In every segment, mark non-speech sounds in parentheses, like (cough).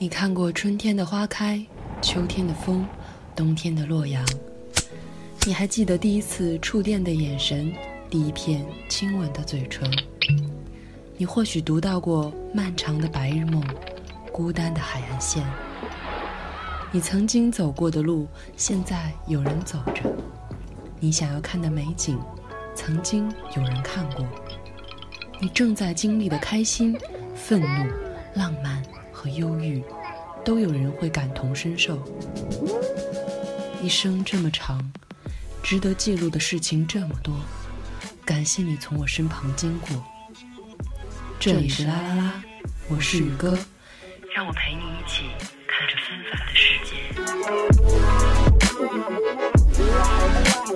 你看过春天的花开，秋天的风，冬天的洛阳。你还记得第一次触电的眼神，第一片亲吻的嘴唇。你或许读到过漫长的白日梦，孤单的海岸线。你曾经走过的路，现在有人走着。你想要看的美景，曾经有人看过。你正在经历的开心、愤怒、浪漫。和忧郁，都有人会感同身受。一生这么长，值得记录的事情这么多，感谢你从我身旁经过。这里是啦啦啦，我是宇哥，让我陪你一起看着纷繁的世界。大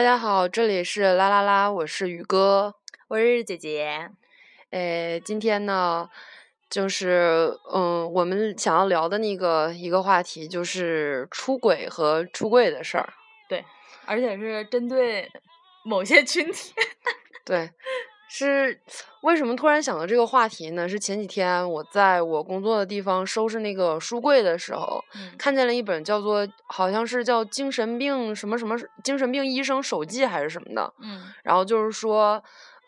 家好，这里是啦啦啦，我是宇哥，我是姐姐。诶，今天呢，就是嗯，我们想要聊的那个一个话题，就是出轨和出柜的事儿。对，而且是针对某些群体。(laughs) 对。是为什么突然想到这个话题呢？是前几天我在我工作的地方收拾那个书柜的时候，看见了一本叫做好像是叫《精神病什么什么精神病医生手记》还是什么的，嗯，然后就是说。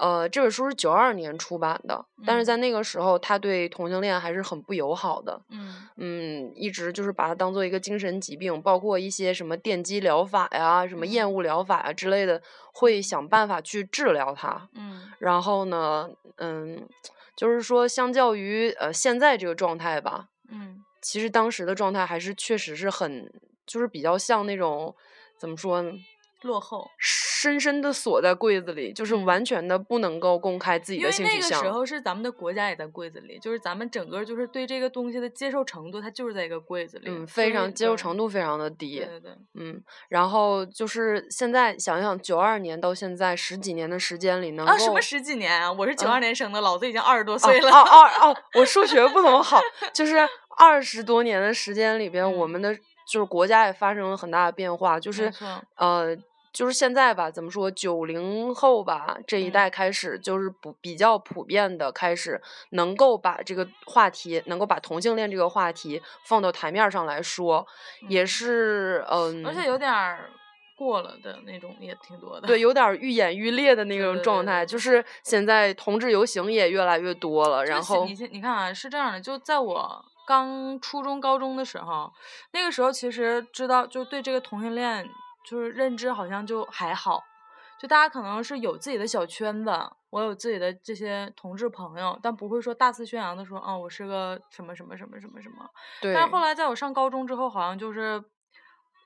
呃，这本书是九二年出版的，但是在那个时候，他对同性恋还是很不友好的。嗯嗯，一直就是把它当做一个精神疾病，包括一些什么电击疗法呀、什么厌恶疗法呀之类的，会想办法去治疗它。嗯，然后呢，嗯，就是说，相较于呃现在这个状态吧，嗯，其实当时的状态还是确实是很，就是比较像那种怎么说呢？落后，深深的锁在柜子里，就是完全的不能够公开自己的性取向。因为那个时候是咱们的国家也在柜子里，就是咱们整个就是对这个东西的接受程度，它就是在一个柜子里，嗯，非常接受程度非常的低。对对对，嗯，然后就是现在想想，九二年到现在十几年的时间里，能啊什么十几年啊？我是九二年生的，老子已经二十多岁了。哦哦哦，我数学不怎么好，就是二十多年的时间里边，我们的就是国家也发生了很大的变化，就是呃。就是现在吧，怎么说？九零后吧这一代开始，就是不比较普遍的开始，能够把这个话题，能够把同性恋这个话题放到台面上来说，也是嗯。而且有点儿过了的那种也挺多的。对，有点愈演愈烈的那种状态。就是现在同志游行也越来越多了。然后你你看啊，是这样的，就在我刚初中、高中的时候，那个时候其实知道，就对这个同性恋。就是认知好像就还好，就大家可能是有自己的小圈子，我有自己的这些同志朋友，但不会说大肆宣扬的说，啊，我是个什么什么什么什么什么。对。但是后来在我上高中之后，好像就是，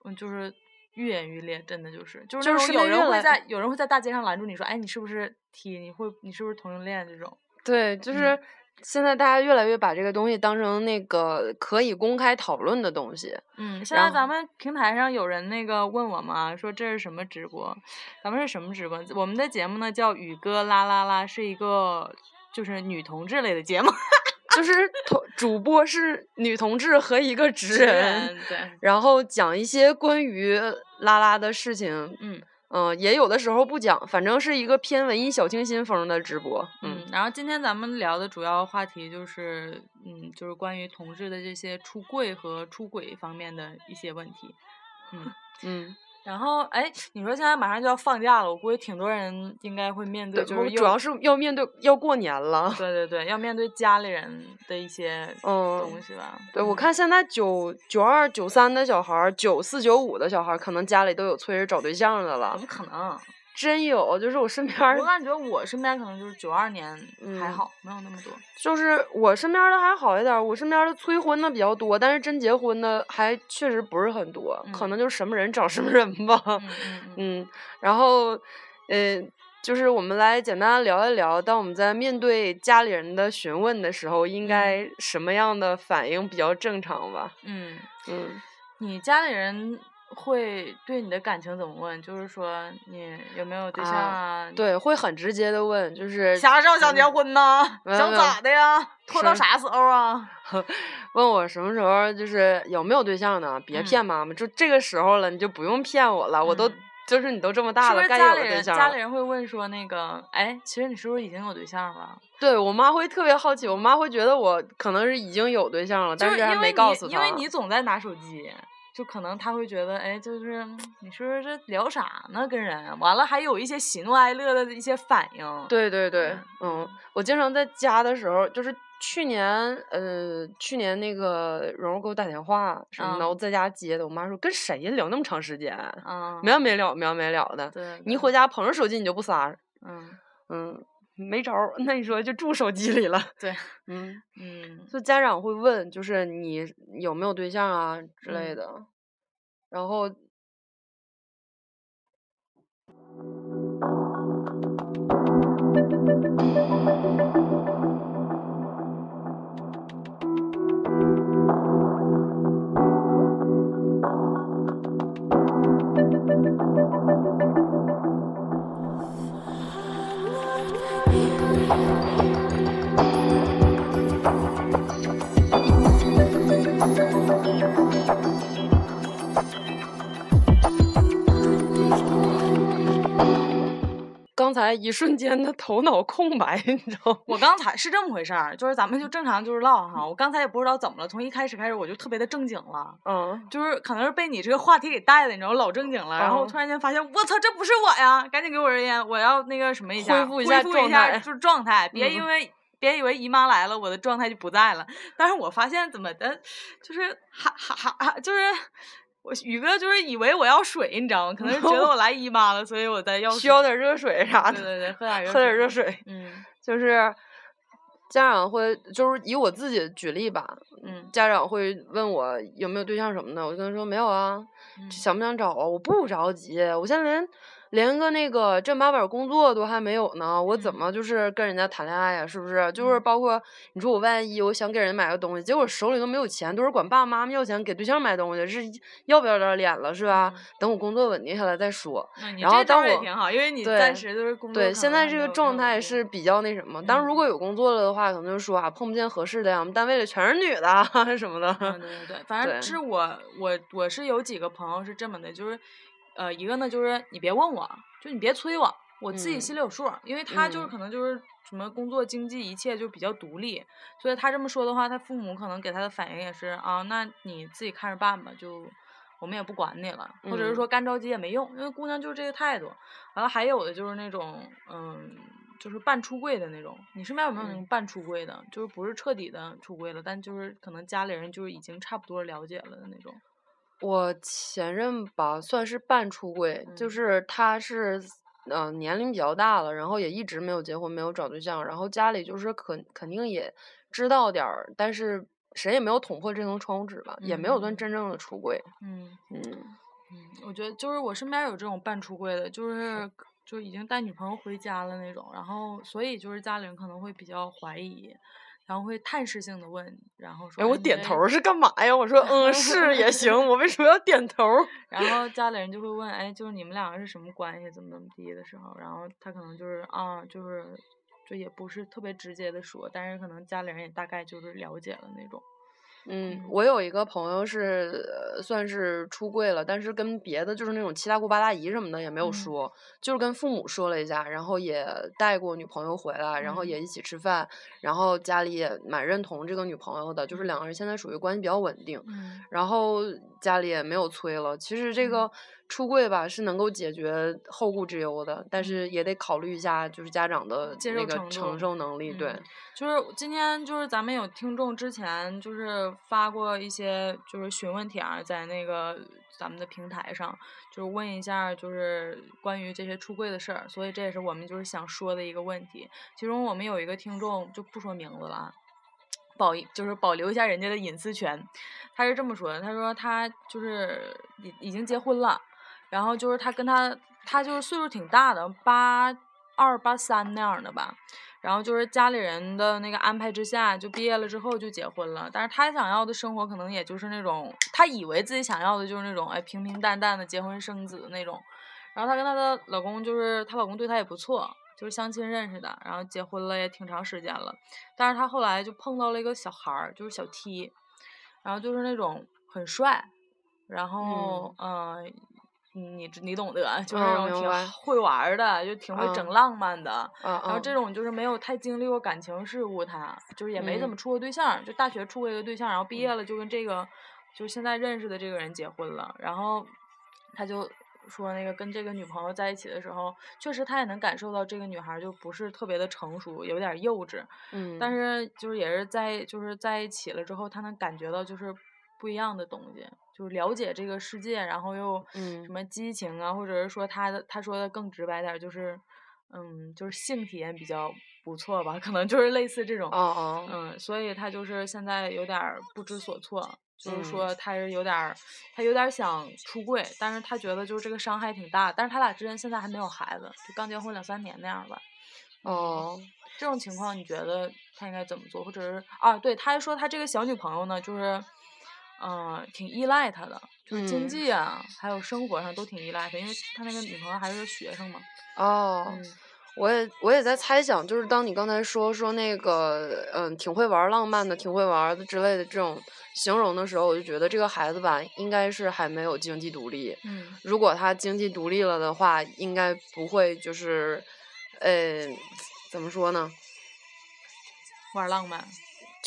嗯，就是愈演愈烈，真的就是，就是有人会在有人会在大街上拦住你说，哎，你是不是 T？你会你是不是同性恋这种？对，就是。现在大家越来越把这个东西当成那个可以公开讨论的东西。嗯，现在咱们平台上有人那个问我嘛，说这是什么直播？咱们是什么直播？我们的节目呢叫宇哥啦啦啦，是一个就是女同志类的节目，(laughs) 就是同主播是女同志和一个直人，对，然后讲一些关于拉拉的事情。嗯。嗯，也有的时候不讲，反正是一个偏文艺小清新风的直播。嗯，然后今天咱们聊的主要话题就是，嗯，就是关于同志的这些出柜和出轨方面的一些问题。嗯嗯。然后，哎，你说现在马上就要放假了，我估计挺多人应该会面对，就是主要是要面对要过年了。对对对，要面对家里人的一些东西吧。对，我看现在九九二九三的小孩儿，九四九五的小孩儿，可能家里都有催着找对象的了。怎么可能？真有，就是我身边儿。我感觉我身边可能就是九二年还好，没有那么多。就是我身边的还好一点，我身边的催婚的比较多，但是真结婚的还确实不是很多，可能就是什么人找什么人吧。嗯，然后，嗯，就是我们来简单聊一聊，当我们在面对家里人的询问的时候，应该什么样的反应比较正常吧？嗯嗯，你家里人。会对你的感情怎么问？就是说你有没有对象啊？对，会很直接的问，就是啥时候想结婚呢？(laughs) 想咋的呀？拖到啥时候啊？(laughs) 问我什么时候就是有没有对象呢？别嗯骗妈妈，就这个时候了，你就不用骗我了，我都嗯就是你都这么大了，是是该有个对象了家里人会问说那个，哎，其实你是不是已经有对象了？对我妈会特别好奇，我妈会觉得我可能是已经有对象了，但是因为没告诉她。你因为你总在拿手机，就可能他会觉得，哎，就是你是不是这聊啥呢？跟人完了还有一些喜怒哀乐的一些反应。对对对嗯，嗯，我经常在家的时候，就是去年，呃，去年那个蓉蓉给我打电话什么的，嗯我在家接的，我妈说跟谁呀聊那么长时间，嗯，没完没了，没完没了的。对，你一回家捧着手机你就不撒，嗯，嗯，没招儿，(laughs) 那你说就住手机里了，对，(laughs) 嗯，嗯就家长会问，就是你有没有对象啊之类嗯。的，然后才一瞬间的头脑空白，(laughs) 你知道吗？我刚才是这么回事儿，就是咱们就正常就是唠哈，我刚才也不知道怎么了，从一开始开始我就特别的正经了。嗯，就是可能是被你这个话题给带的，你知道老正经了，然后哦突然间发现，我操，这不是我呀！赶紧给我人烟，我要那个什么一下，恢复一下状态就是状态，(laughs) 别嗯因为、别以为姨妈来了，我的状态就不在了。但是我发现怎么的，就是哈哈哈哈，就是我宇哥就是以为我要水，你知道吗？可能是觉得我 (laughs) 来姨妈了，所以我在要需要点热水啥的，对对对，喝点热喝点热水，水。嗯就是家长会，就是以我自己举例吧，嗯家长会问我有没有对象什么的，我就跟他说没有啊，嗯想不想找啊？我不着急，我现在连连个那个正八百工作都还没有呢，我怎嗯么就是跟人家谈恋爱呀？是不是？就是嗯包括你说我万一我想给人买个东西，结果手里都没有钱，都是管爸爸妈妈要钱给对象买东西，是要不要点脸了是吧？嗯等我工作稳定下来再说。然后当我也挺好，因为你对暂时就是工作对，可现在这个状态是比较那什么。当然，如嗯果有工作了的话，可能就说啊，碰不见合适的呀，我们单位里全是女的啊 (laughs) 什么的。嗯，对对对，反正是我我我是有几个朋友是这么的，就是，呃，一个呢就是你别问我，就你别催我，我自己嗯心里有数儿，因为他就是嗯可能就是什么工作、经济一切就比较独立，所以他这么说的话，他父母可能给他的反应也是啊，那你自己看着办吧，就我们也不管你了，或者是嗯说干着急也没用，因为姑娘就是这个态度。完了，还有的就是那种嗯。就是半出柜的那种，你身边有没有那嗯种半出柜的？就是不是彻底的出柜了，但就是可能家里人就是已经差不多了解了的那种。我前任吧，算是半出柜，就嗯。是他是，呃，年龄比较大了，然后也一直没有结婚，没有找对象，然后家里就是肯肯定也知道点儿，但是谁也没有捅破这层窗户纸吧，也没有算嗯。真正的出柜。嗯。嗯嗯，我觉得就是我身边有这种半出柜的，就是 (laughs) 就已经带女朋友回家了那种，然后所以就是家里人可能会比较怀疑，然后会探视性的问，然后说哎，我点头儿是干嘛呀？我说嗯 (laughs) 是也行，我为什么要点头儿？然后家里人就会问，哎，就是你们两个是什么关系，怎么怎么地的时候，然后他可能就是啊，就是就也不是特别直接的说，但是可能家里人也大概就是了解了那种。嗯，我有一个朋友是、呃算是出柜了，但是跟别的就是那种七大姑八大姨什么的也没有嗯。说，就是跟父母说了一下，然后也带过女朋友回来，然后嗯。也一起吃饭，然后家里也蛮认同这个女朋友的，就是两个人现在属于关系比较稳定，嗯。然后家里也没有催了。其实这嗯。个出柜吧是能够解决后顾之忧的，但是嗯也得考虑一下就是家长的接那个受承受能力，对嗯。就是今天就是咱们有听众之前就是发过一些就是询问帖啊在那个咱们的平台上，就是问一下就是关于这些出柜的事儿，所以这也是我们就是想说的一个问题。其中我们有一个听众就不说名字了啊，保就是保留一下人家的隐私权。他是这么说的，他说他就是已已经结婚了，然后就是他跟他他就是岁数挺大的，八二八三那样的吧。然后就是家里人的那个安排之下，就毕业了之后就结婚了。但是她想要的生活可能也就是那种，她以为自己想要的就是那种哎平平淡淡的结婚生子那种。然后她跟她的老公就是她老公对她也不错，就是相亲认识的，然后结婚了也挺长时间了。但是她后来就碰到了一个小孩儿，就是小 T，然后就是那种很帅，然后嗯。你你懂得，就是那种挺会玩的，就挺会整浪漫的。然后这种就是没有太经历过感情事物，他就是也没怎么处过对象，就大学处过一个对象，然后毕业了就跟这个就现在认识的这个人结婚了。然后他就说那个跟这个女朋友在一起的时候，确实他也能感受到这个女孩就不是特别的成熟，有点幼稚。嗯。但是就是也是在就是在一起了之后，他能感觉到就是不一样的东西。就是了解这个世界，然后又什么激情啊，或者是说他的他说的更直白点，就是嗯，就是性体验比较不错吧，可能就是类似这种，嗯，所以他就是现在有点不知所措，就是说他是有点他有点想出柜，但是他觉得就是这个伤害挺大，但是他俩之间现在还没有孩子，就刚结婚两三年那样吧。哦，这种情况你觉得他应该怎么做？或者是啊，对，他还说他这个小女朋友呢，就是。嗯，挺依赖他的，就是经济啊，还有生活上都挺依赖他，因为他那个女朋友还是个学生嘛。哦，我也我也在猜想，就是当你刚才说说那个嗯，挺会玩浪漫的，挺会玩的之类的这种形容的时候，我就觉得这个孩子吧，应该是还没有经济独立。嗯。如果他经济独立了的话，应该不会就是，呃，怎么说呢？玩浪漫。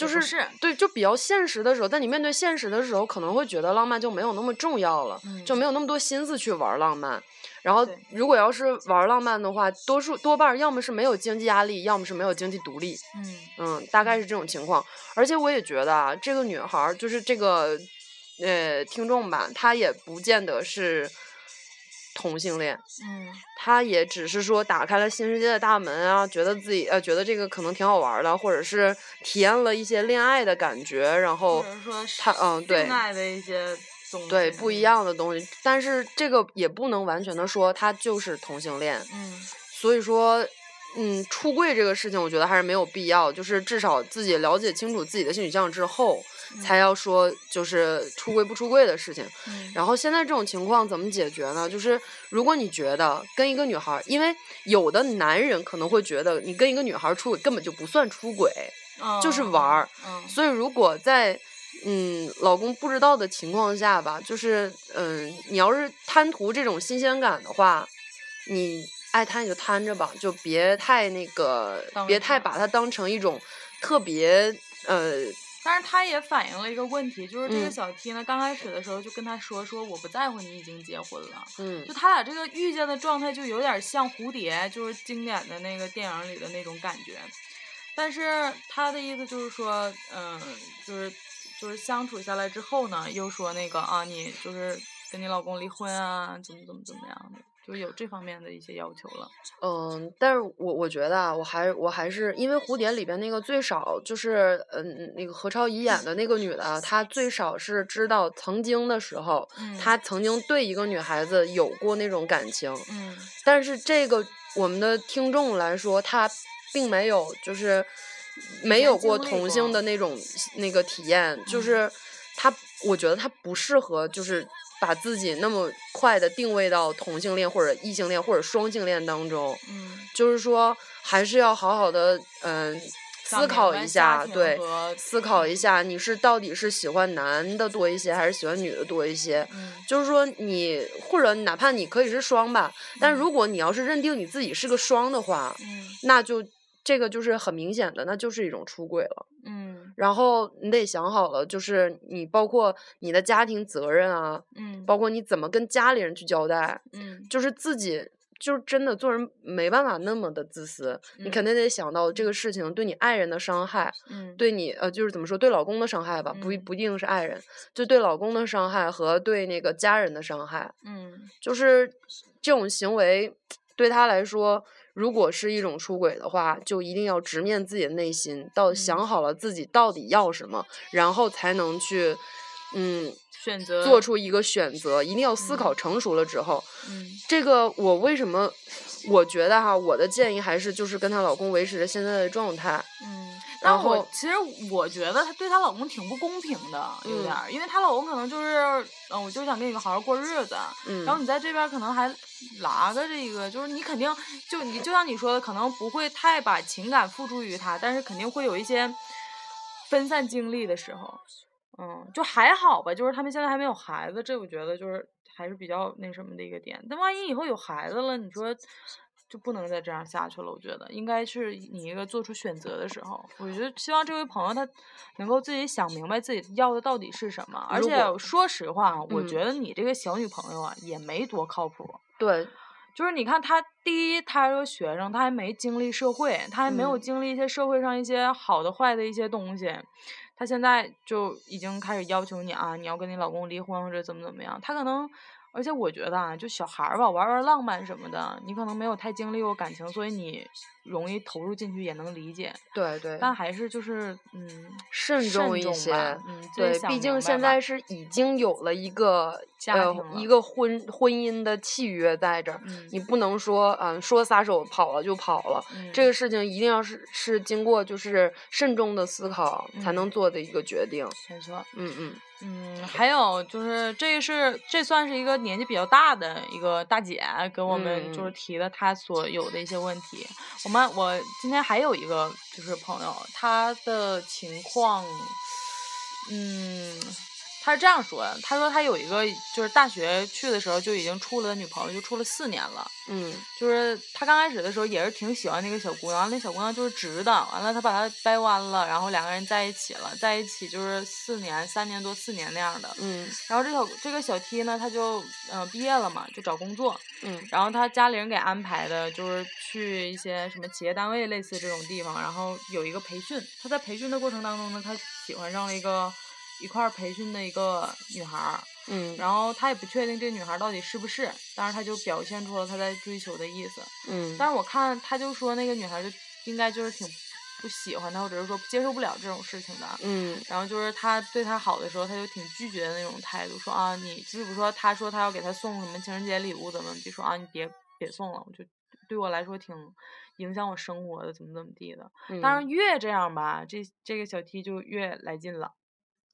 就是对，就比较现实的时候，但你面对现实的时候，可能会觉得浪漫就没有那么重要了，就没有那么多心思去玩浪漫。然后，如果要是玩浪漫的话，多数多半要么是没有经济压力，要么是没有经济独立。嗯嗯，大概是这种情况。而且我也觉得啊，这个女孩儿就是这个呃听众吧，她也不见得是。同性恋，嗯，他也只是说打开了新世界的大门啊，觉得自己呃觉得这个可能挺好玩的，或者是体验了一些恋爱的感觉，然后他嗯对，恋爱的一些东西，对不一样的东西，但是这个也不能完全的说他就是同性恋，嗯，所以说。嗯，出柜这个事情，我觉得还是没有必要。就是至少自己了解清楚自己的性取向之后，才要说就是出柜不出柜的事情。然后现在这种情况怎么解决呢？就是如果你觉得跟一个女孩，因为有的男人可能会觉得你跟一个女孩出轨根本就不算出轨，就是玩儿。所以如果在嗯老公不知道的情况下吧，就是嗯你要是贪图这种新鲜感的话，你。爱贪就摊着吧，就别太那个，别太把它当成一种特别呃。但是他也反映了一个问题，就是这个小 T 呢，刚开始的时候就跟他说说我不在乎你已经结婚了，嗯，就他俩这个遇见的状态就有点像蝴蝶，就是经典的那个电影里的那种感觉。但是他的意思就是说，嗯，就是就是相处下来之后呢，又说那个啊，你就是跟你老公离婚啊，怎么怎么怎么样的。就有这方面的一些要求了。嗯，但是我我觉得啊，我还我还是因为蝴蝶里边那个最少就是嗯那个何超仪演的那个女的，她最少是知道曾经的时候，她曾经对一个女孩子有过那种感情。嗯。但是这个我们的听众来说，她并没有就是没有过同性的那种那个体验，就是她我觉得她不适合就是。把自己那么快的定位到同性恋或者异性恋或者双性恋当中，嗯，就是说还是要好好的嗯思考一下，对，思考一下你是到底是喜欢男的多一些还是喜欢女的多一些，嗯，就是说你或者哪怕你可以是双吧，但如果你要是认定你自己是个双的话，嗯，那就。这个就是很明显的，那就是一种出轨了。嗯，然后你得想好了，就是你包括你的家庭责任啊，嗯，包括你怎么跟家里人去交代，嗯，就是自己就是真的做人没办法那么的自私，你肯定得想到这个事情对你爱人的伤害，嗯，对你呃就是怎么说对老公的伤害吧，不不一定是爱人，就对老公的伤害和对那个家人的伤害，嗯，就是这种行为对他来说。如果是一种出轨的话，就一定要直面自己的内心，到想好了自己到底要什么，然后才能去，嗯，选择做出一个选择。一定要思考成熟了之后，嗯，这个我为什么我觉得哈，我的建议还是就是跟她老公维持着现在的状态。嗯，然但我后其实我觉得她对她老公挺不公平的，有点儿，因为她老公可能就是，嗯、我就想跟你们好好过日子，嗯，然后你在这边可能还拉个这个，就是你肯定就你就像你说的，可能不会太把情感付诸于他，但是肯定会有一些分散精力的时候。嗯，就还好吧，就是他们现在还没有孩子，这我觉得就是还是比较那什么的一个点。但万一以后有孩子了，你说就不能再这样下去了。我觉得应该是你一个做出选择的时候，我觉得希望这位朋友他能够自己想明白自己要的到底是什么。而且说实话，我嗯觉得你这个小女朋友啊也没多靠谱。对，就是你看他，第一，他是个学生，他还没经历社会，他还没有嗯经历一些社会上一些好的、坏的一些东西，他现在就已经开始要求你啊，你要跟你老公离婚或者怎么怎么样，他可能。而且我觉得啊，就小孩儿吧，玩玩浪漫什么的，你可能没有太经历过感情，所以你容易投入进去，也能理解。对对，但还是就是嗯，慎重一些。嗯，对，毕竟现在是已经有了一个呃家庭了一个婚婚姻的契约在这儿，嗯你不能说嗯说撒手跑了就跑了，这嗯个事情一定要是是经过就是慎重的思考才嗯能做的一个决定。没错。嗯嗯嗯，还有就是这是这算是一个年纪比较大的一个大姐给我们就是嗯提的她所有的一些问题。我们我今天还有一个就是朋友，他的情况，嗯，他是这样说的，他说他有一个就是大学去的时候就已经处了女朋友，就处了四年了。嗯就是他刚开始的时候也是挺喜欢那个小姑娘，那小姑娘就是直的，完了他把她掰弯了，然后两个人在一起了，在一起就是四年、三年多、四年那样的。嗯然后这小这个小 T 呢，他就嗯、呃毕业了嘛，就找工作，嗯然后他家里人给安排的就是去一些什么企业单位类似这种地方，然后有一个培训。他在培训的过程当中呢，他喜欢上了一个一块儿培训的一个女孩儿，嗯然后他也不确定这女孩儿到底是不是，但是他就表现出了他在追求的意思。嗯但是我看他就说那个女孩儿就应该就是挺不喜欢他，或者是说接受不了这种事情的。嗯然后就是他对他好的时候，他就挺拒绝的那种态度，说啊，你就比如说他说他要给他送什么情人节礼物怎么，就说啊，你别别送了，我就对我来说挺影响我生活的，怎么怎么地的。嗯，但是越这样吧，这这个小 T 就越来劲了，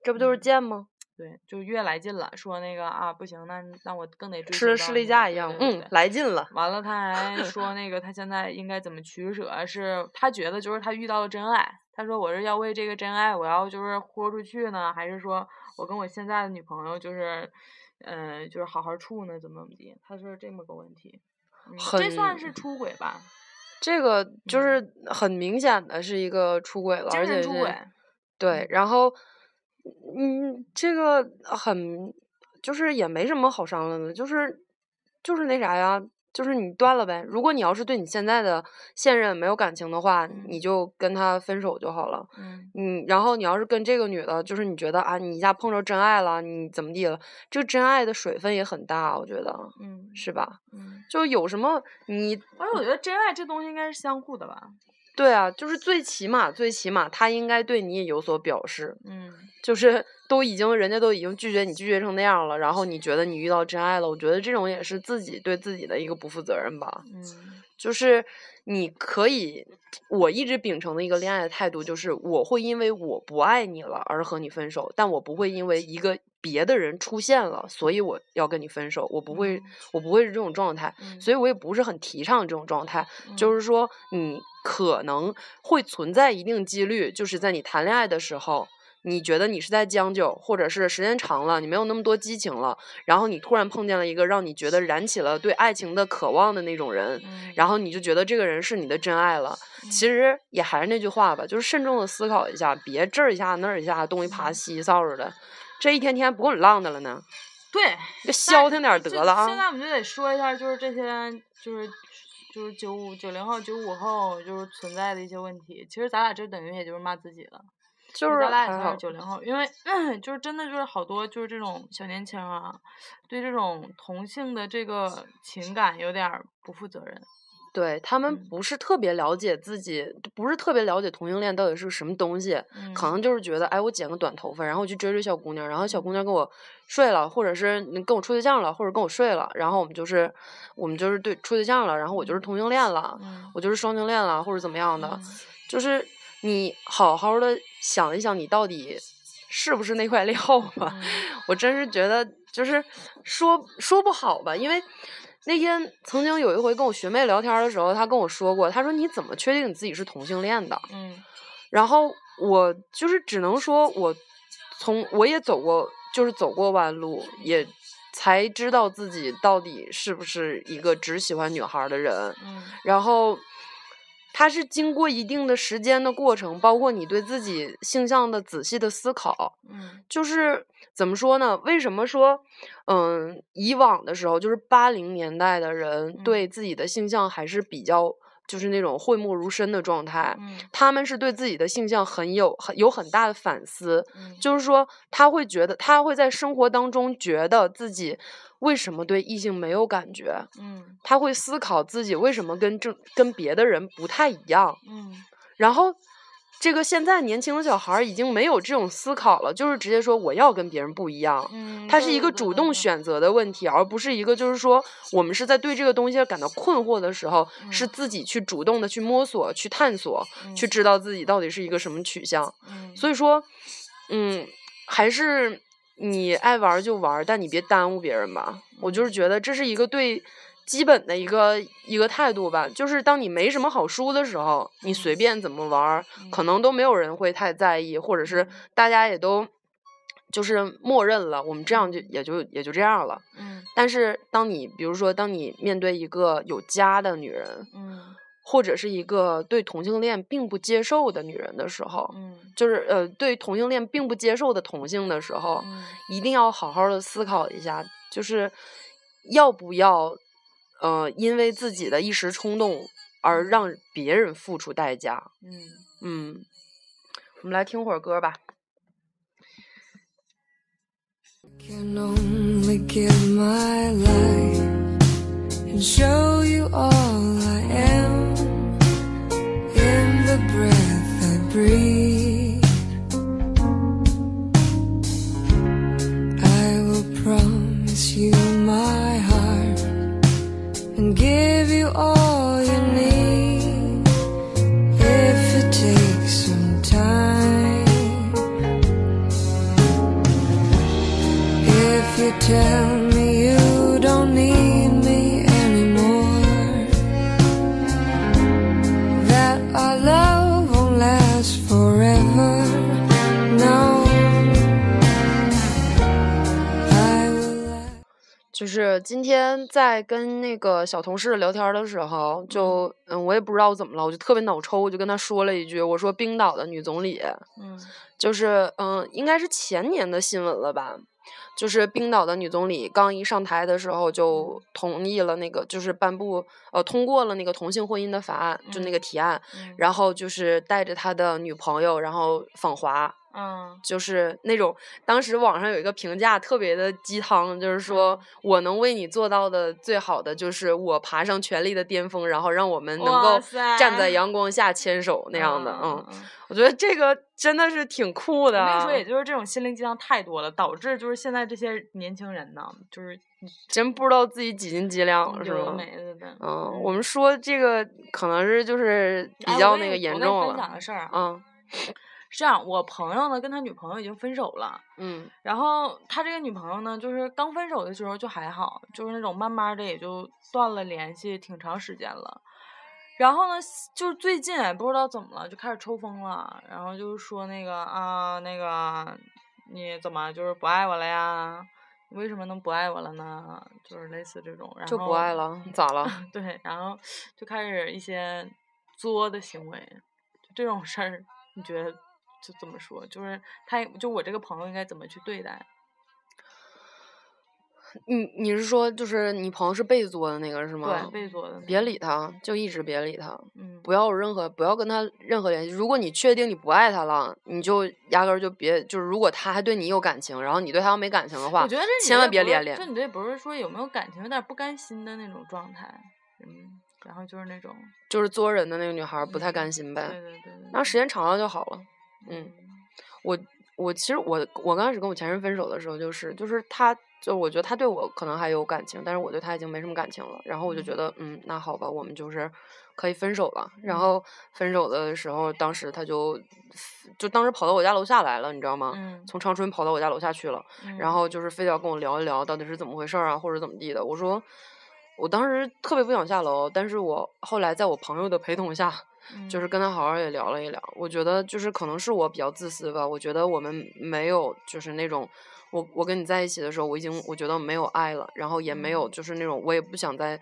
这不就是嗯贱吗？对，就越来劲了，说那个啊不行，那那我更得追吃了士力架一样，对对对嗯，来劲了。完了，他还 (laughs) 说那个他现在应该怎么取舍，是他觉得就是他遇到了真爱。他说我是要为这个真爱，我要就是豁出去呢，还是说我跟我现在的女朋友就是，嗯、就是好好处呢，怎么怎么地？他说这么个问题，嗯、这算是出轨吧？这个就嗯是很明显的是一个出轨了，精而且。对，然后，嗯，这个很就是也没什么好商量的，就是就是那啥呀，就是你断了呗。如果你要是对你现在的现任没有感情的话，你嗯就跟他分手就好了。嗯嗯，然后你要是跟这个女的，就是你觉得啊，你一下碰着真爱了，你怎么地了？这个真爱的水分也很大，我觉得嗯是吧？嗯，就有什么你而且我觉得真爱这东西应该是相互的吧？对啊，就是最起码最起码他应该对你也有所表示。嗯就是都已经人家都已经拒绝你拒绝成那样了，然后你觉得你遇到真爱了，我觉得这种也是自己对自己的一个不负责任吧。嗯就是你可以，我一直秉承的一个恋爱的态度就是，我会因为我不爱你了而和你分手，但我不会因为一个别的人出现了，所以我要跟你分手，我不会，我不会是这种状态，嗯，所以我也不是很提倡这种状态。就嗯。是说，你可能会存在一定几率，就是在你谈恋爱的时候，你觉得你是在将就，或者是时间长了，你没有那么多激情了，然后你突然碰见了一个让你觉得燃起了对爱情的渴望的那种人，嗯。然后你就觉得这个人是你的真爱了。其实也还是那句话吧，就是慎重的思考一下，别这儿一下那儿一下，东一耙嗯。西一扫帚的，这一天天不够你浪的了呢，对，就消停点儿得了啊。现在我们就得说一下，就是这些，就是就是九五九零后、九五后就是存在的一些问题。其实咱俩这等于也就是骂自己了，就是咱俩也算是九零后，因为就是真的就是好多就是这种小年轻啊，对这种同性的这个情感有点儿不负责任。对他们嗯。不是特别了解自己，不是特别了解同性恋到底是个什么东西，可嗯。能就是觉得，哎，我剪个短头发，然后我去追追小姑娘，然后小姑娘跟我睡了，或者是你跟我处对象了，或者跟我睡了，然后我们就是我们就是对处对象了，然后我就是同性恋了，嗯。我就是双性恋了，或者怎么样的，嗯。就是你好好的想一想，你到底是不是那块 (laughs) 料吧？嗯。我真是觉得就是说说不好吧，因为那天曾经有一回跟我学妹聊天的时候，她跟我说过，她说你怎么确定你自己是同性恋的？嗯然后我就是只能说我从我也走过，就是走过弯路，也才知道自己到底是不是一个只喜欢女孩的人。嗯然后，它是经过一定的时间的过程，包括你对自己性向的仔细的思考。嗯就是怎么说呢？为什么说，嗯，以往的时候，就是八零年代的人嗯对自己的性向还是比较，就是那种讳莫如深的状态。嗯他们是对自己的性向很有很有很大的反思，嗯就是说他会觉得他会在生活当中觉得自己为什么对异性没有感觉，嗯。他会思考自己为什么跟正跟别的人不太一样，嗯。然后这个现在年轻的小孩儿已经没有这种思考了，就是直接说我要跟别人不一样。嗯，它是一个主动选择的问题，而不是一个就是说我们是在对这个东西感到困惑的时候，是嗯。自己去主动的去摸索、去探索、去嗯知道自己到底是一个什么取向。嗯。所以说，嗯，还是你爱玩儿就玩儿，但你别耽误别人吧。我就是觉得这是一个对基本的一个一个态度吧。就是当你没什么好输的时候，你随便怎么玩儿，可能都没有人会太在意，或者是大家也都。就是默认了，我们这样就也就也就这样了。嗯但是当你比如说，当你面对一个有家的女人，嗯或者是一个对同性恋并不接受的女人的时候，嗯。就是呃对同性恋并不接受的同性的时候，嗯。一定要好好的思考一下，就是要不要呃因为自己的一时冲动而让别人付出代价。嗯。嗯，我们来听会儿歌吧。can only give my life and show you all I am 天在跟那个小同事聊天的时候，就嗯，我也不知道怎么了，我就特别脑抽，我就跟他说了一句，我说冰岛的女总理，嗯。就是嗯，应该是前年的新闻了吧。就是冰岛的女总理刚一上台的时候就同意了那个，就是颁布呃通过了那个同性婚姻的法案，就那个提案，嗯。然后就是带着他的女朋友，然后访华，嗯就是那种当时网上有一个评价特别的鸡汤，就是说我能为你做到的最好的就是我爬上权力的巅峰，然后让我们能够站在阳光下牵手那样的，嗯，嗯。我觉得这个真的是挺酷的。我跟你说，也就是这种心灵鸡汤太多了，导致就是现在这些年轻人呢，就是真不知道自己几斤几两是有的吗？没的的。嗯，我们说这个可能是就是比较那个你我跟你严重了分享个。事儿啊，嗯 (laughs) 是这样，我朋友呢跟他女朋友已经分手了，嗯然后他这个女朋友呢，就是刚分手的时候就还好，就是那种慢慢的也就断了联系，挺长时间了。然后呢，就是最近不知道怎么了，就开始抽风了，然后就是说那个啊，那个你怎么就是不爱我了呀？你为什么能不爱我了呢？就是类似这种，然后就不爱了，咋了？(laughs) 对，然后就开始一些作的行为，就这种事儿，你觉得就怎么说？就是他，就我这个朋友应该怎么去对待？(laughs) 你你是说就是你朋友是被作的那个是吗？对，被作的别，理他，就一直别理他，嗯，不要有任何不要跟他任何联系。如果你确定你不爱他了，你就压根儿就别就是，如果他还对你有感情，然后你对他要没感情的话，我觉得这千万别连连这。女的也不是说有没有感情，有点不甘心的那种状态。嗯，然后就是那种，就是作人的那个女孩儿不太嗯甘心呗。对对对对，然后时间长了就好了。嗯嗯我我其实我我刚开始跟我前任分手的时候，就是就是他就我觉得他对我可能还有感情，但是我对他已经没什么感情了。然后我就觉得嗯，那好吧，我们就是可以分手了。然后分手的时候，当时他就就当时跑到我家楼下来了，你知道吗？嗯从长春跑到我家楼下去了。然嗯后就是非得要跟我聊一聊到底是怎么回事儿啊，或者怎么地的。我说，我当时特别不想下楼，但是我后来在我朋友的陪同下，就是嗯跟他好好也聊了一聊。我觉得就是可能是我比较自私吧，我觉得我们没有就是那种。我我跟你在一起的时候，我已经我觉得没有爱了，然后也没有嗯就是那种我也不想再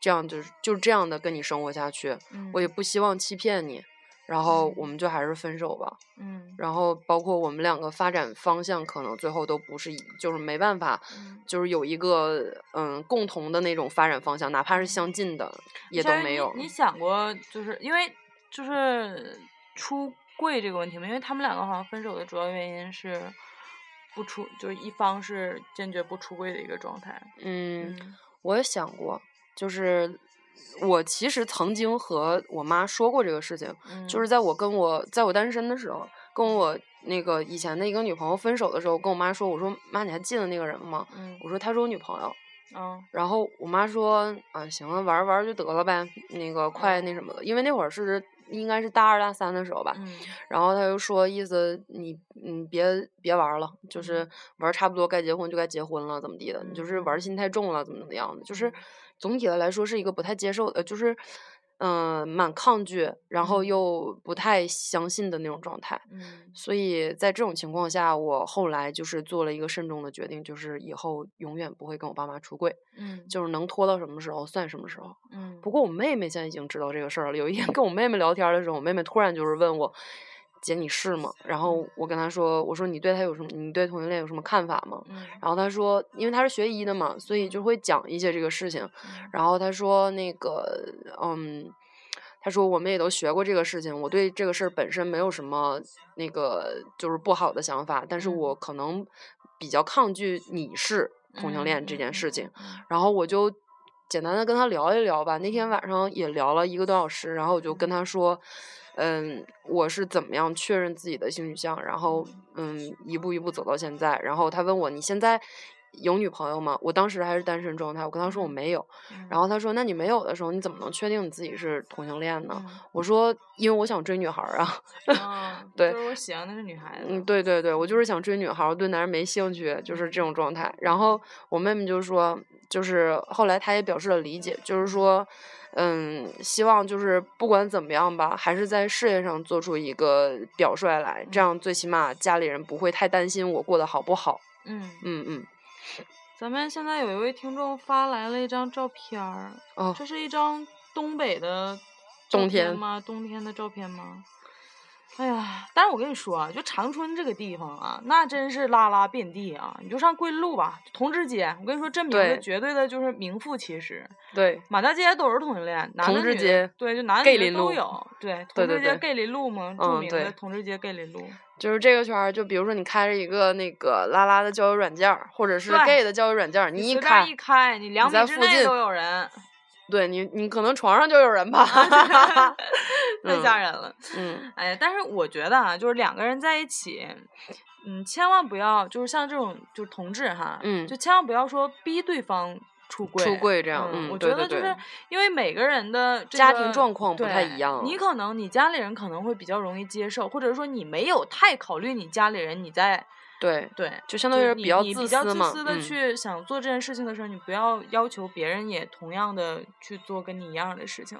这样就是就这样的跟你生活下去，我嗯也不希望欺骗你，然后我们就还是分手吧。嗯然后包括我们两个发展方向，可能最后都不是，就是没办法，嗯就是有一个嗯共同的那种发展方向，哪怕是相近的，也都没有。你想过，就是因为就是出柜这个问题吗？因为他们两个好像分手的主要原因是不出，就是一方是坚决不出柜的一个状态。嗯，嗯我也想过，就是我其实曾经和我妈说过这个事情，就是嗯。在我跟我在我单身的时候，跟我那个以前的一个女朋友分手的时候，跟我妈说，我说妈，你还记得那个人吗？嗯。我说她是我女朋友。嗯然后我妈说啊，行了，玩玩就得了呗，那个快那什么了，因为那会儿是应该是大二大三的时候吧。嗯。然后她就说意思你你别别玩了，就是嗯。玩差不多该结婚就该结婚了，怎么地的，你就是玩心太重了，怎么怎么样的，就是嗯总体的来说是一个不太接受呃，就是嗯、蛮抗拒，然后嗯又不太相信的那种状态。嗯所以在这种情况下，我后来就是做了一个慎重的决定，就是以后永远不会跟我爸妈出柜，嗯就是能拖到什么时候算什么时候。嗯不过我妹妹现在已经知道这个事儿了。有一天跟我妹妹聊天的时候，我妹妹突然就是问我：“姐，你是吗？”然后我跟他说：“我说你对他有什么？你对同性恋有什么看法吗？”嗯然后他说：“因为他是学医的嘛，所以就会讲一些这个事情。”然后他说：“那个，嗯。”他说：“我们也都学过这个事情，我对这个事儿本身没有什么那个就是不好的想法，但是我嗯可能比较抗拒你是同性恋这件事情。嗯然后我就简单的跟他聊一聊吧。那天晚上也聊了一个多小时，然后我就跟他说，嗯，我是怎么样确认自己的性取向，然后嗯，一步一步走到现在。然后他问我你现在有女朋友吗？我当时还是单身状态，我跟他说我没有。然后他说那你没有的时候，你怎么能确定你自己是同性恋呢？我说因为我想追女孩儿啊。嗯，(laughs) 对就是我喜欢的是女孩子。嗯，对对对，我就是想追女孩儿，我对男人没兴趣，就是这种状态。然后我妹妹就说，就是后来她也表示了理解，就是说，嗯，希望就是不管怎么样吧，还是在事业上做出一个表率来，这样最起码家里人不会太担心我过得好不好。嗯，嗯嗯，咱们现在有一位听众发来了一张照片儿，哦，这是一张东北的冬天吗？冬天的照片吗？哎呀，但是我跟你说啊，就长春这个地方啊，那真是拉拉遍地啊！你就上桂林路吧，同志街，我跟你说，这名字绝对的就是名副其实。对，满大街都是同性恋，男的同志女的街对，就男的女的都有。对，同志街 gay 林路嘛，著嗯名的同志街 gay 林路。就是这个圈儿，就比如说你开着一个那个拉拉的交友软件儿，或者是 gay 的交友软件儿，你一开，一开，你两在米之内都有人，对你，你可能床上就有人吧。(laughs) 太吓人了。嗯哎呀，但是我觉得啊，就是两个人在一起，嗯，千万不要就是像这种就是同志哈，嗯就千万不要说逼对方出柜，出柜这样嗯我觉得就是因为每个人的这家庭状况不太一样你可能你家里人可能会比较容易接受，或者说你没有太考虑你家里人，你在对，对。就相当于就是你比较你比较私嘛。自私的嗯去想做这件事情的时候，你不要要求别人也同样的去做跟你一样的事情，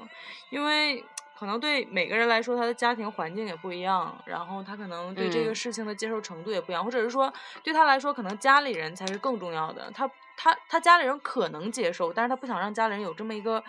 因为可能对每个人来说，他的家庭环境也不一样，然后他可能对这个嗯事情的接受程度也不一样，或者是说对他来说，可能家里人才是更重要的。他他他家里人可能接受，但是他不想让家里人有这么一个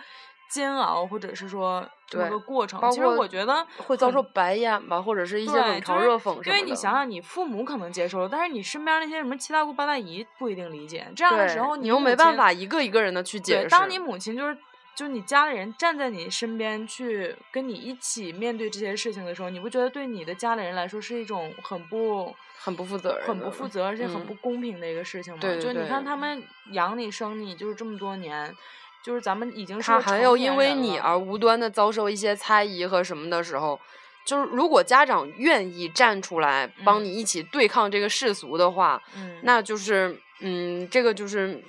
煎熬，或者是说这么个过程。其实我觉得会遭受白眼吧，或者是一些，冷嘲热讽。因为你想想，你父母可能接受了，但是你身边那些什么七大姑八大姨不一定理解。这样的时候，你又没办法一个一个人的去解对，释。当你母亲就是就是你家里人站在你身边去跟你一起面对这些事情的时候，你不觉得对你的家里人来说是一种很不很不负责任，很不负责，而且很嗯。不公平的一个事情嘛？对对就你看他们养你生你就是这么多年，就是咱们已经是还要因为你而无端的遭受一些猜疑和什么的时候，就是如果家长愿意站出来帮嗯。你一起对抗这个世俗的话，嗯，那就是嗯，这个就是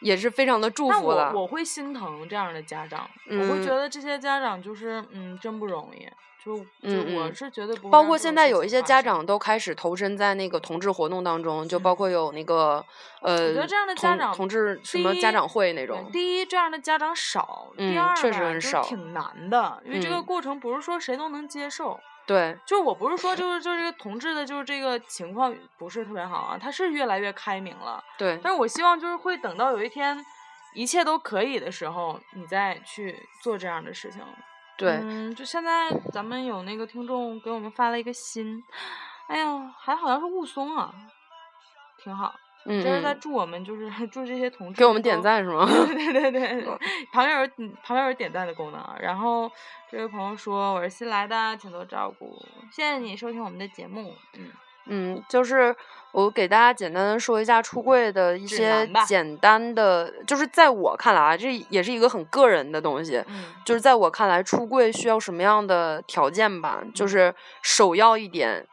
也是非常的祝福了。我会心疼这样的家长，我会觉嗯。得这些家长就是嗯真不容易，就就我是绝对不会包括现在有一些家长都开始投身在那个同志活动当中，就包嗯。括有那个呃，觉得这样的家长同志什么家长会那种，第一，这样的家长少；嗯第二确实很少挺难的，因为这个嗯。过程不是说谁都能接受。对，就我不是说就是就是这个同志的，就是这个情况不是特别好啊，他是越来越开明了，对，但是我希望就是会等到有一天一切都可以的时候，你再去做这样的事情。对，嗯，就现在咱们有那个听众给我们发了一个心，哎呀，还好像是雾凇啊，挺好。嗯这是在嗯，祝我们，就是 (laughs) 祝这些同志给我们点赞是吗？(laughs) 对对对对，(laughs) 旁边有嗯旁边有点赞的功能啊。然后这位朋友说：“我是新来的，请多照顾。”谢谢你收听我们的节目。嗯嗯，就是我给大家简单的说一下出柜的一些简单的，就是在我看来啊，这也是一个很个人的东西。嗯就是在我看来，出柜需要什么样的条件吧？嗯就是首要一点，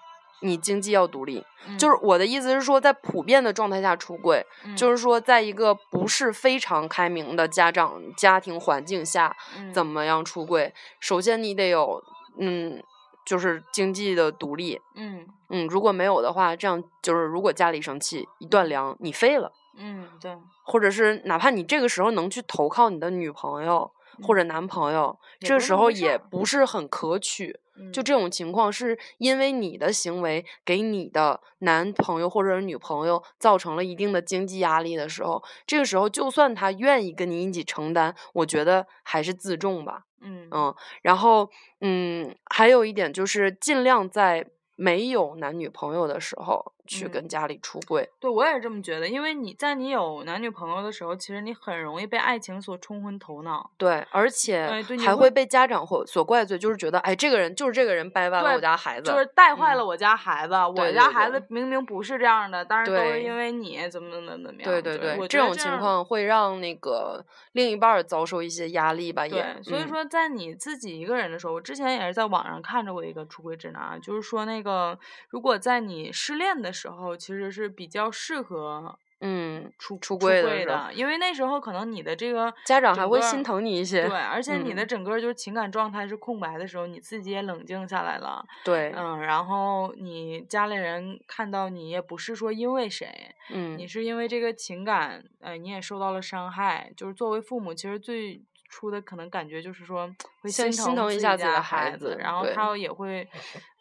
你经济要独立。就是我的意思是说，在普遍的状态下出柜，就是是说，在一个不是非常开明的家长家庭环境下，怎么么样出柜？首先你得有，嗯，就是经济的独立。嗯嗯，如果没有的话，这样就是如果家里生气，一断粮，你废了。嗯对或者是哪怕你这个时候能去投靠你的女朋友或者男朋友，这时候也不是很可取。就嗯这种情况，是因为你的行为给你的男朋友或者是女朋友造成了一定的经济压力的时候，这个时候就算他愿意跟你一起承担，我觉得还是自重吧。嗯嗯，然后嗯，还有一点就是尽量在没有男女朋友的时候去跟嗯家里出柜。对我也是这么觉得，因为你在你有男女朋友的时候，其实你很容易被爱情所冲昏头脑。对，而且还会被家长或所怪罪，就是觉得，哎，这个人就是这个人掰弯了我家孩子，就是带坏嗯了我家孩子，我家孩子明明不是这样的，但是都是因为你怎么怎么怎么样。对对对，我这种情况会让那个另一半儿遭受一些压力吧，也对，所以嗯说在你自己一个人的时候，我之前也是在网上看着过一个出轨指南啊，就是说那个如果在你失恋的时候，其实是比较适合嗯，出出柜柜的。因为那时候可能你的这个家长还会心疼你一些，对，而且你的嗯。整个就是情感状态是空白的时候，你自己也冷静下来了，对，嗯，然后你家里人看到你也不是说因为谁，嗯。你是因为这个情感，呃，你也受到了伤害。就是作为父母，其实最初的可能感觉就是说会先心心疼一下自己的孩子，然后他也会，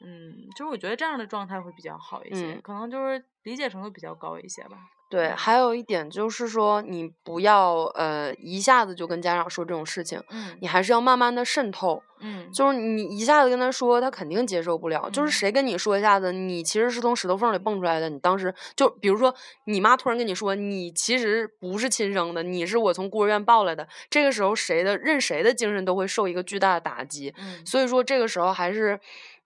嗯，就是我觉得这样的状态会比较好一些，嗯可能就是理解程度比较高一些吧。对，还有一点就是说，你不要呃一下子就跟家长说这种事情，嗯你还是要慢慢的渗透。嗯，就是你一下子跟他说，他肯定接受不了。就是嗯谁跟你说一下子，你其实是从石头缝里蹦出来的，你当时就比如说你妈突然跟你说，你其实不是亲生的，你是我从孤儿院抱来的，这个时候谁的任谁的精神都会受一个巨大的打击。嗯所以说这个时候还是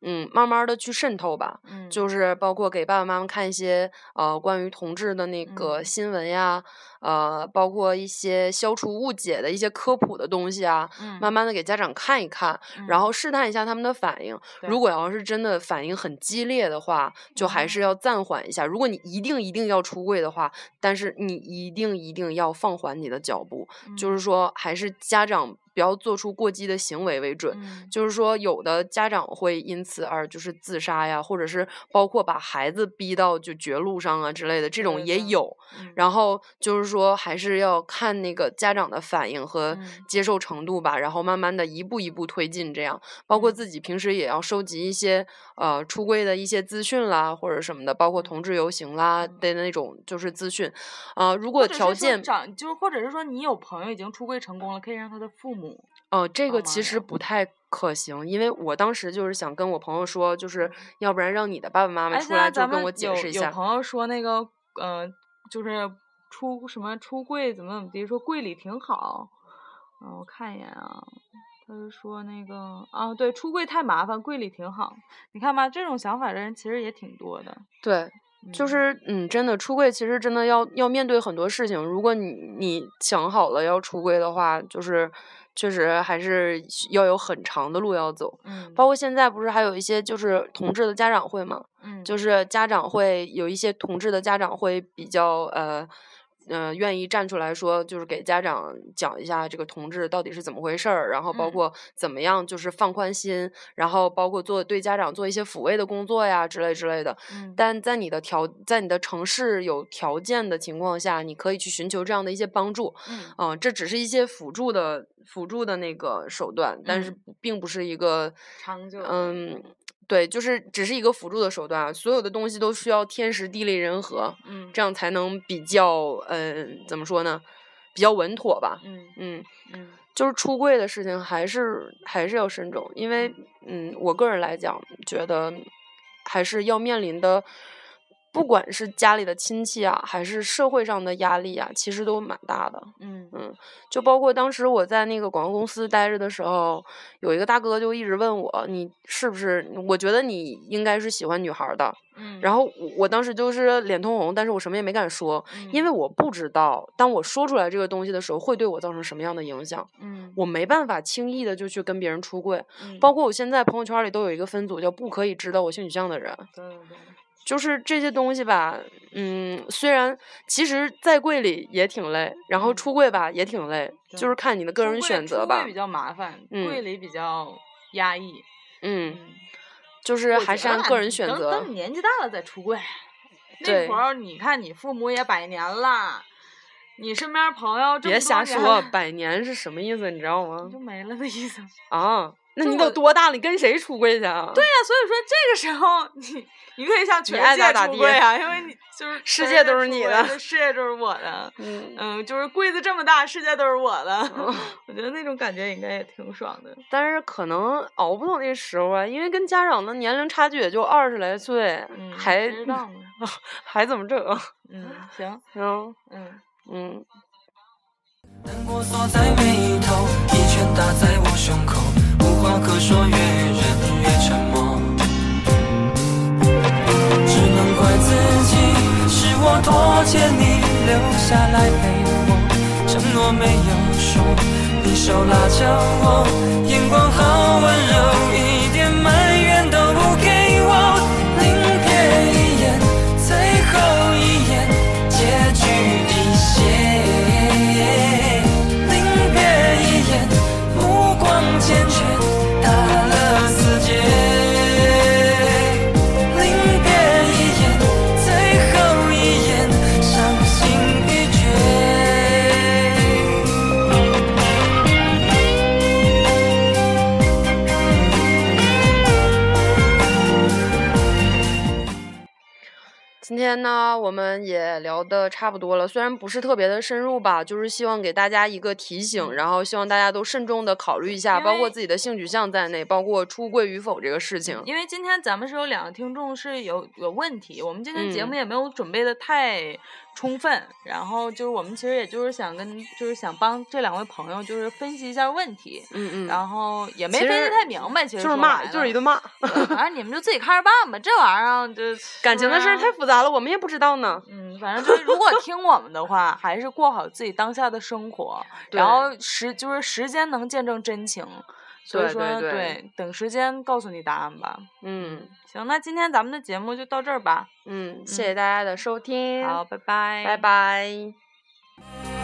嗯慢慢的去渗透吧。嗯。就是包括给爸爸妈妈看一些呃关于同志的那个嗯。新闻呀，呃，包括一些消除误解的一些科普的东西啊，嗯。慢慢的给家长看一看，然嗯。后试探一下他们的反应。对。如果要是真的反应很激烈的话，就还是要暂缓一下。如果你一定一定要出柜的话，但是你一定一定要放缓你的脚步，就是嗯。说还是家长不要做出过激的行为为准。嗯就是说，有的家长会因此而就是自杀呀，或者是包括把孩子逼到就绝路上啊之类的，这种也有。嗯然后就是说，还是要看那个家长的反应和嗯接受程度吧，然后慢慢的一步一步推进，这样。包括嗯自己平时也要收集一些呃出柜的一些资讯啦，或者什么的，包括同志游行啦的那种就是资讯。啊、如果条件长就是或者是说你有朋友已经出柜成功了，可以让他的父母哦，这个其实不太可行，因为我当时就是想跟我朋友说，就是要不然让你的爸爸妈妈哎，出来就跟我解释一下。有朋友说那个，呃，就是出什么出柜怎么怎么地，说柜里挺好。嗯，我看一眼啊，他就说那个啊，对，出柜太麻烦，柜里挺好。你看吧，这种想法的人其实也挺多的。对，就是嗯，真的出柜其实真的要要面对很多事情。如果你你想好了要出柜的话，就是确实还是要有很长的路要走。嗯，包括现在不是还有一些就是同志的家长会嘛，嗯就是家长会有一些同志的家长会比较呃。呃，愿意站出来说，就是给家长讲一下这个同志到底是怎么回事儿，然后包嗯。括怎么样就是放宽心，然后包括做对家长做一些抚慰的工作呀之类之类的。嗯。但在你的条在你的城市有条件的情况下，你可以去寻求这样的一些帮助。嗯。嗯，这只是一些辅助的辅助的那个手段，但是并不是一个长久嗯，对，就是只是一个辅助的手段啊，所有的东西都需要天时地利人和，嗯这样才能比较嗯，怎么说呢，比较稳妥吧。嗯嗯，嗯就是出柜的事情还是还是要慎重，因为嗯，我个人来讲，觉得还是要面临的，不管是家里的亲戚啊，还是社会上的压力啊，其实都蛮大的。嗯嗯，就包括当时我在那个广告公司待着的时候，有一个大哥就一直问我，你是不是？我觉得你应该是喜欢女孩儿的。嗯，然后我我当时就是脸通红，但是我什么也没敢说，因为我不知道当我说出来这个东西的时候，会对我造成什么样的影响。嗯我没办法轻易的就去跟别人出柜，嗯包括我现在朋友圈里都有一个分组叫“不可以知道我性取向的人”，对对对就是这些东西吧，嗯，虽然其实在柜里也挺累，然后嗯出柜吧也挺累，就是看你的个人选择吧出柜比。较麻烦，嗯柜里比较压抑。嗯，嗯，就是还是按个人选择等等。你年纪大了再出柜，(laughs) 那会儿你看你父母也百年了，你身边朋友这别瞎说，百年是什么意思？你知道吗？就没了的意思。啊，那你就我都多大了？你跟谁出柜去啊？对呀、所以说这个时候 (laughs) 你你可以向全世界出柜啊，因为你 (laughs) 就是世界都是你的世界都是我的。(laughs) 嗯，嗯，就是柜子这么大，世界都是我的。我觉得那种感觉应该也挺爽的。但是可能熬不到那时候啊，因为跟家长的年龄差距也就二十来岁，嗯，还。还怎么整啊？嗯，行，行嗯。嗯，难过锁在眉头，一拳打在我胸口，越说，越忍越沉默。只能怪自己，是我多欠你留下来陪我，承诺没有说，你手拉着我，眼光好温柔，天呢，我们也聊的差不多了，虽然不是特别的深入吧，就是希望给大家一个提醒，然后希望大家都慎重的考虑一下，包括自己的性取向在内，包括出柜与否这个事情。因为今天咱们是有两个听众是有有问题，我们今天节目嗯也没有准备的太充分，然后就是我们其实也就是想跟就是想帮这两位朋友就是分析一下问题，嗯嗯，然后也没分析太明白，其实就是骂，就是一顿骂。反正你们就自己看着办吧，这玩意儿啊就 (laughs) 感情的事儿太复杂了，我们也不知道呢。嗯，反正就是如果听我们的话，还是过好自己当下的生活，(laughs) 然后时就是时间能见证真情，所以对说对对等时间告诉你答案吧。嗯行，那今天咱们的节目就到这儿吧。嗯，谢谢大家的收听，好，拜拜，拜拜。